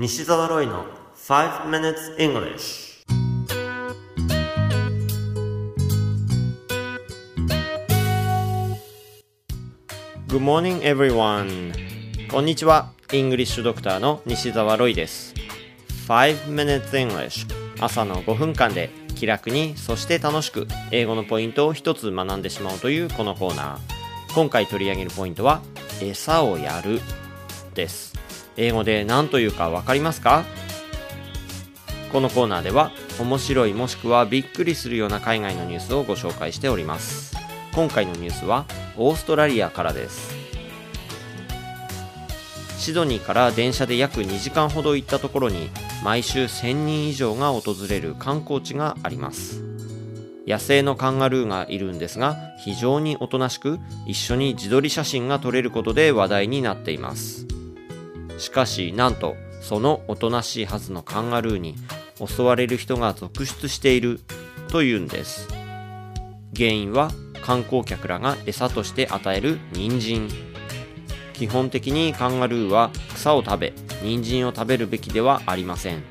西澤ロイの5 minutes English Good morning everyone. こんにちは。イングリッシュドクターの西澤ロイです。5 minutes English 朝の5分間で気楽にそして楽しく英語のポイントを一つ学んでしまうというこのコーナー。今回取り上げるポイントは餌をやるです。英語で何というかわかりますか？このコーナーでは面白いもしくはびっくりするような海外のニュースをご紹介しております。今回のニュースはオーストラリアからです。シドニーから電車で約2時間ほど行ったところに毎週1000人以上が訪れる観光地があります。野生のカンガルーがいるんですが非常におとなしく一緒に自撮り写真が撮れることで話題になっています。しかしなんとそのおとなしいはずのカンガルーに襲われる人が続出しているというんです。原因は観光客らが餌として与える人参。基本的にカンガルーは草を食べ人参を食べるべきではありません。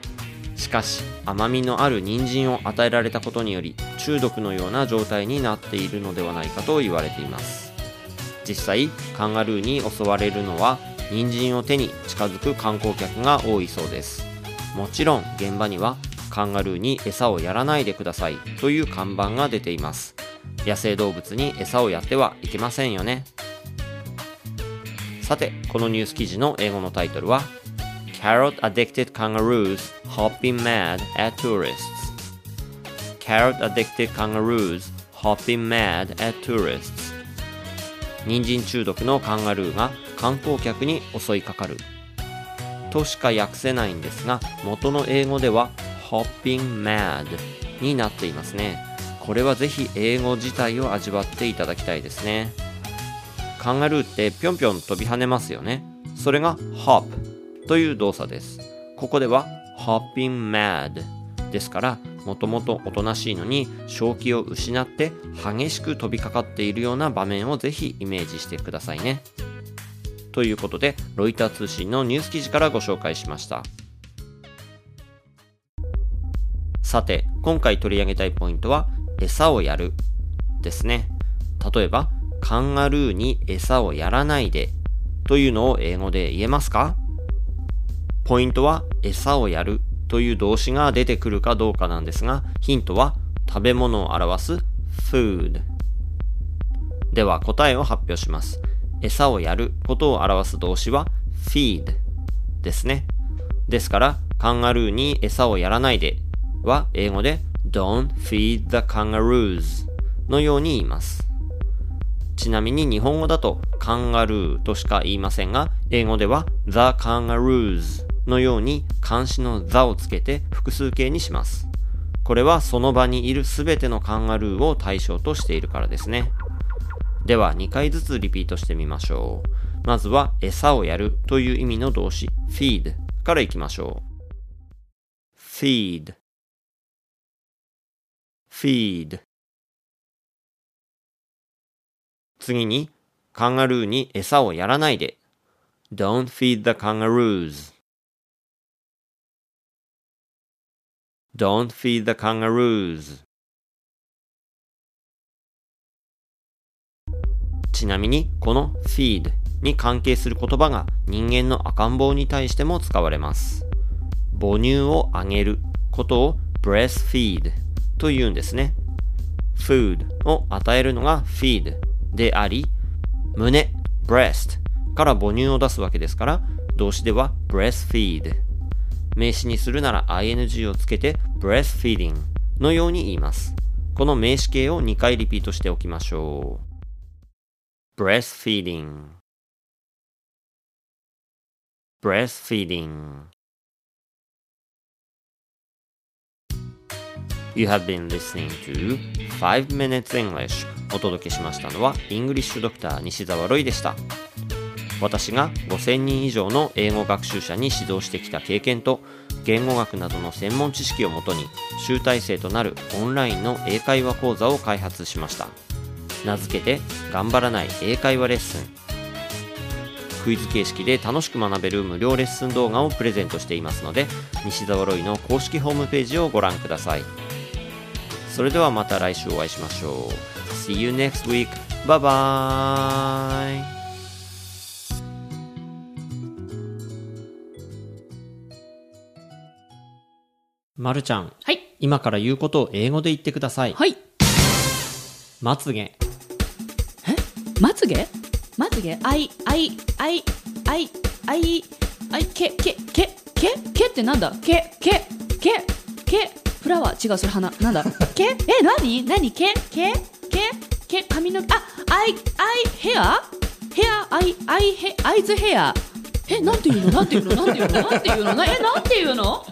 しかし甘みのある人参を与えられたことにより中毒のような状態になっているのではないかと言われています。実際カンガルーに襲われるのは人参を手に近づく観光客が多いそうです。もちろん現場にはカンガルーに餌をやらないでくださいという看板が出ています。野生動物に餌をやってはいけませんよね。さてこのニュース記事の英語のタイトルは Carrot addicted kangaroos hopping mad at tourists. Carrot addicted kangaroos hopping mad at tourists. 人参中毒のカンガルーが観光客に襲いかかる。としか訳せないんですが元の英語では hopping mad になっていますね。これはぜひ英語自体を味わっていただきたいですね。カンガルーってぴょんぴょん飛び跳ねますよね。それが hop という動作です。ここでは hopping mad ですからもともとおとなしいのに正気を失って激しく飛びかかっているような場面をぜひイメージしてくださいね。ということでロイター通信のニュース記事からご紹介しました。さて今回取り上げたいポイントは餌をやる。ですね。例えばカンガルーに餌をやらないで。というのを英語で言えますか？ポイントは餌をやる。という動詞が出てくるかどうかなんですが、ヒントは食べ物を表す food。では答えを発表します。餌をやることを表す動詞は feed ですね。ですから、カンガルーに餌をやらないでは英語で don't feed the kangaroos のように言います。ちなみに日本語だとカンガルーとしか言いませんが、英語では the kangaroos のように漢詞の座をつけて複数形にします。これはその場にいるすべてのカンガルーを対象としているからですね。では2回ずつリピートしてみましょう。まずは餌をやるという意味の動詞 feed からいきましょう。feed feed 次にカンガルーに餌をやらないで don't feed the kangaroos Don't feed the kangaroos. ちなみに、この feed に関係する言葉が人間の赤ん坊に対しても使われます。母乳をあげることを breastfeed と言うんですね。food を与えるのが feed であり、胸 breast から母乳を出すわけですから、動詞では breastfeed 名詞にするなら ing をつけて breastfeeding のように言います。この名詞形を2回リピートしておきましょう。breastfeeding breastfeeding You have been listening to 5 Minutes English お届けしましたのはイングリッシュドクター西澤ロイでした。私が5000人以上の英語学習者に指導してきた経験と言語学などの専門知識をもとに集大成となるオンラインの英会話講座を開発しました名付けて頑張らない英会話レッスンクイズ形式で楽しく学べる無料レッスン動画をプレゼントしていますので西澤ロイの公式ホームページをご覧くださいそれではまた来週お会いしましょう See you next week. Bye bye. まるちゃん、はい。今から言うことを英語で言ってください。はい。まつげ、まつげ？まつげ？あい、あい、あい、あい、あい、あい、け、け、け、け、けってなんだ？け、け、け、け、 flower？違う、それ花。なんだ？け？え、なになにけ、け、け、け、髪の毛、あ、アイ、アイ、ヘア？ヘア、アイ、アイ、ヘ、アイズヘア。え、なんていうの？なんていうの？なんていうの？なんていうの？なえ、なんていうの？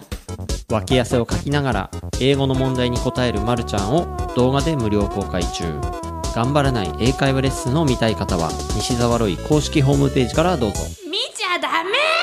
脇汗をかきながら英語の問題に答えるまるちゃんを動画で無料公開中。頑張らない英会話レッスンを見たい方は西沢ロイ公式ホームページからどうぞ。見ちゃダメ